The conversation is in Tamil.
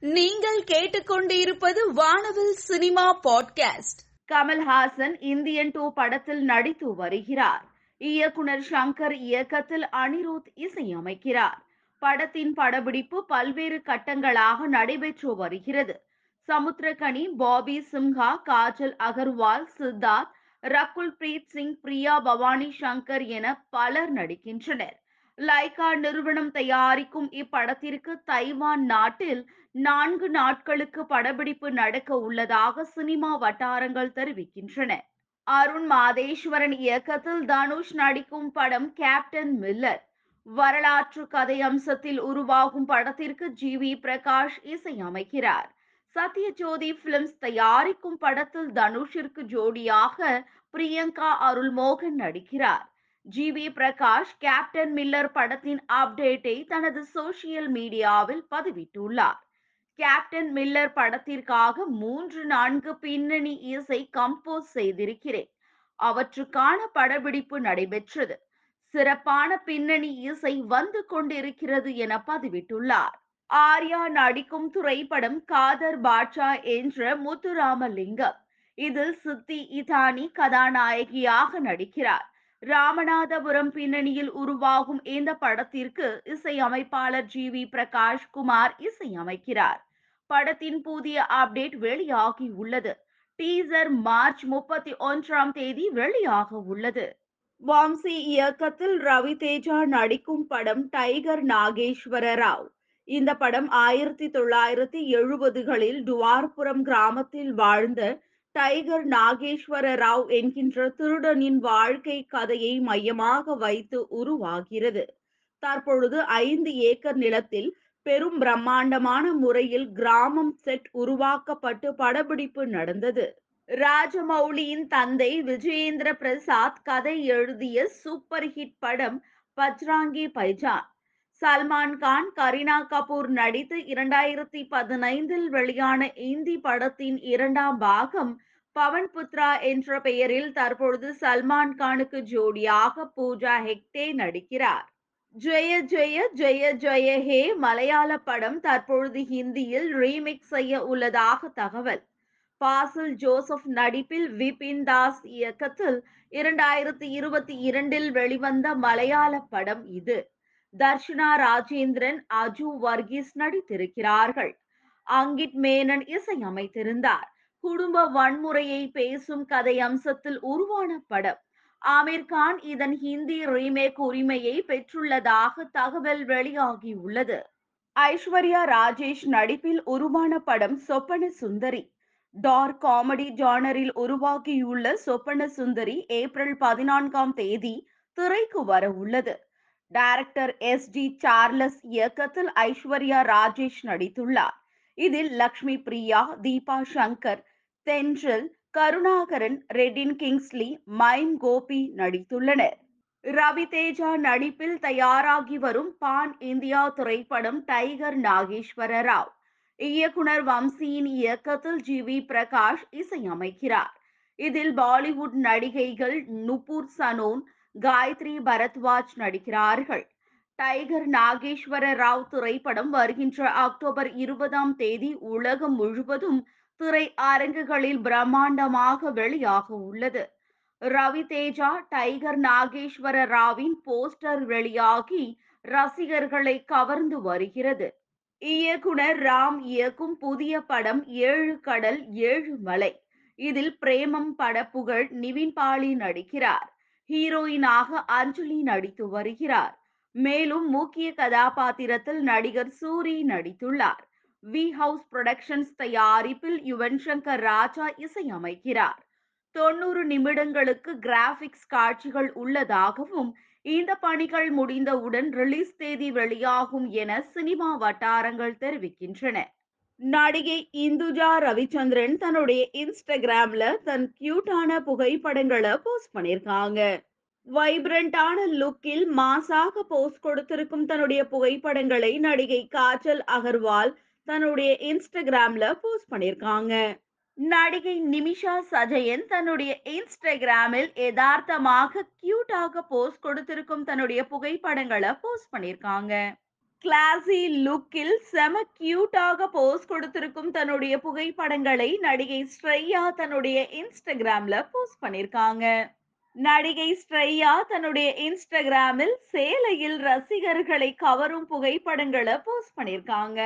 நீங்கள் கேட்டுக்கொண்டிருப்பது வானவில் cinema podcast. Kamal Haasan Indian two படத்தில் நடித்து வருகிறார். இயக்குனர் சங்கர் இயக்கத்தில் அனிருத் இசையமைக்கிறார். படத்தின் படப்பிடிப்பு பல்வேறு கட்டங்களாக நடைபெற்று வருகிறது. சமுத்திரகனி பாபி சிம்ஹா காஜல் அகர்வால் சித்தார்த் ரகுல் பிரீத் சிங் பிரியா பவானி சங்கர் என பலர் நடிக்கின்றனர். லைகா நிறுவனம் தயாரிக்கும் இப்படத்திற்கு தைவான் நாட்டில் நான்கு நாட்களுக்கு படப்பிடிப்பு நடக்க உள்ளதாக சினிமா வட்டாரங்கள் தெரிவிக்கின்றன. அருண் மாதேஸ்வரன் இயக்கத்தில் தனுஷ் நடிக்கும் படம் கேப்டன் மில்லர். வரலாற்று கதை அம்சத்தில் உருவாகும் படத்திற்கு ஜி வி பிரகாஷ் இசையமைக்கிறார். சத்யஜோதி பிலிம்ஸ் தயாரிக்கும் படத்தில் தனுஷிற்கு ஜோடியாக பிரியங்கா அருள்மோகன் நடிக்கிறார். G V Prakash Captain Miller படத்தின் அப்டேட்டை தனது சோசியல் மீடியாவில் பதிவிட்டுள்ளார். கேப்டன் மில்லர் படத்திற்காக மூன்று நான்கு பின்னணி இசை கம்போஸ் செய்திருக்கிறேன். அவற்றுக்கான படப்பிடிப்பு நடைபெற்றது. சிறப்பான பின்னணி இசை வந்து கொண்டிருக்கிறது என பதிவிட்டுள்ளார். ஆர்யா நடிக்கும் திரைப்படம் காதர் பாட்ஷா என்ற முத்துராமலிங்கம். இதில் சித்தி இதானி கதாநாயகியாக நடிக்கிறார். ராமநாதபுரம் பின்னணியில் உருவாகும் இந்த படத்திற்கு இசையமைப்பாளர் ஜி வி பிரகாஷ் குமார் இசையமைக்கிறார் படத்தின் புதிய அப்டேட் வெளியாகி உள்ளது. டீசர் மார்ச் முப்பத்தி ஒன்றாம் தேதி வெளியாக உள்ளது. வாம்சி இயக்கத்தில் ரவி தேஜா நடிக்கும் படம் டைகர் நாகேஸ்வர ராவ். இந்த படம் ஆயிரத்தி தொள்ளாயிரத்தி எழுபதுகளில் டுவார்புரம் கிராமத்தில் வாழ்ந்த டைகர் நாகேஸ்வர ராவ் என்கின்ற திருடனின் வாழ்க்கை கதையை மையமாக வைத்து உருவாகிறது. தற்பொழுது ஐந்து ஏக்கர் நிலத்தில் பெரும் பிரம்மாண்டமான முறையில் கிராமம் செட் உருவாக்கப்பட்டு படப்பிடிப்பு நடந்தது. ராஜமௌலியின் தந்தை விஜயேந்திர பிரசாத் கதை எழுதிய சூப்பர் ஹிட் படம் பஜ்ராங்கி பைஜான். சல்மான் கான் கரீனா கபூர் நடித்து இரண்டாயிரத்தி பதினைந்தில் வெளியான இந்தி படத்தின் இரண்டாம் பாகம் பவன் புத்ரா என்ற பெயரில் தற்பொழுது சல்மான் கானுக்கு ஜோடியாக பூஜா ஹெக்டே நடிக்கிறார். ஜெய ஜெய ஜெய ஜெய ஹே மலையாள படம் தற்பொழுது ஹிந்தியில் ரீமிக்ஸ் செய்ய உள்ளதாக தகவல். பாசில் ஜோசப் நடிப்பில் விபின் தாஸ் இயக்கத்தில் இரண்டாயிரத்தி இருபத்தி இரண்டில் வெளிவந்த மலையாள படம் இது. தர்ஷனா ராஜேந்திரன் அஜு வர்கீஸ் நடித்திருக்கிறார்கள். அங்கிட் மேனன் இசையமைத்திருந்தார். குடும்ப வன்முறையை பேசும் கதை அம்சத்தில் உருவான படம். ஆமீர் கான் இதன் ஹிந்தி ரீமேக் உரிமையை பெற்றுள்ளதாக தகவல் வெளியாகியுள்ளது ஐஸ்வர்யா ராஜேஷ் நடிப்பில் உருவான படம் சொப்பன சுந்தரி. டார்க் காமெடி ஜானரில் உருவாகியுள்ள சொப்பன சுந்தரி ஏப்ரல் பதினான்காம் தேதி திரைக்கு வர உள்ளது. டைரக்டர் எஸ் டி சார்லஸ் இயக்கத்தில் ஐஸ்வர்யா ராஜேஷ் நடித்துள்ளார். இதில் லக்ஷ்மி பிரியா தீபா சங்கர் தென்றல் கருணாகரன் ரெட்டின் கிங்ஸ்லி மைம் கோபி நடித்துள்ளனர். ரவி தேஜா நடிப்பில் தயாராகி வரும் பான் இந்தியா திரைப்படம் டைகர் நாகேஸ்வர ராவ் இயக்குனர் வம்சியின் இயக்கத்தில் ஜி வி பிரகாஷ் இசையமைக்கிறார். இதில் பாலிவுட் நடிகைகள் நுபுர் சனோன் காயத்ரி பரத்வாஜ் நடிக்கிறார்கள். டைகர் நாகேஸ்வர ராவ் திரைப்படம் வருகின்ற அக்டோபர் இருபதாம் தேதி உலகம் முழுவதும் திரை அரங்குகளில் பிரம்மாண்டமாக வெளியாக உள்ளது. ரவி தேஜா டைகர் நாகேஸ்வர ராவின் போஸ்டர் வெளியாகி ரசிகர்களை கவர்ந்து வருகிறது. இயக்குனர் ராம் இயக்கும் புதிய படம் ஏழு கடல் ஏழு மலை. இதில் பிரேமம் படப்புகழ் நிவின் பாலி நடிக்கிறார். ஹீரோயினாக அஞ்சலி நடித்து வருகிறார். மேலும் முக்கிய கதாபாத்திரத்தில் நடிகர் சூரி நடித்துள்ளார். வி ஹவுஸ் புரொடக்ஷன்ஸ் தயாரிப்பில் யுவன் சங்கர் ராஜா இசையமைக்கிறார். தொண்ணூறு நிமிடங்களுக்கு கிராபிக்ஸ் காட்சிகள் உள்ளதாகவும் இந்த பணிகள் முடிந்தவுடன் ரிலீஸ் தேதி வெளியாகும் என சினிமா வட்டாரங்கள் தெரிவிக்கின்றன. நடிகை இந்துஜா ரவிச்சந்திரன் தன்னுடைய இன்ஸ்டாகிராம்ல தன் கியூட்டான புகைப்படங்களை போஸ்ட் பண்ணியிருக்காங்க. வைப்ரண்டான லுக்கில் மாசாக போஸ்ட் கொடுத்திருக்கும் தன்னுடைய புகைப்படங்களை நடிகை காஜல் அகர்வால் தன்னுடைய இன்ஸ்டாகிராம்ல போஸ்ட் பண்ணியிருக்காங்க. நடிகை நிமிஷா சஜயன் தன்னுடைய இன்ஸ்டாகிராமில் யதார்த்தமாக கியூட்டாக போஸ்ட் கொடுத்திருக்கும் தன்னுடைய புகைப்படங்களை போஸ்ட் பண்ணியிருக்காங்க. கிளாசி லுக்கில் செம கியூட்டாக போஸ்ட் கொடுத்திருக்கும் தன்னுடைய புகைப்படங்களை நடிகை ஸ்ரேயா தன்னுடைய இன்ஸ்டாகிராம்ல போஸ்ட் பண்ணிருக்காங்க நடிகை ஸ்ரேயா தன்னுடைய இன்ஸ்டாகிராமில் சேலையில் ரசிகர்களை கவரும் புகைப்படங்களை போஸ்ட் பண்ணிருக்காங்க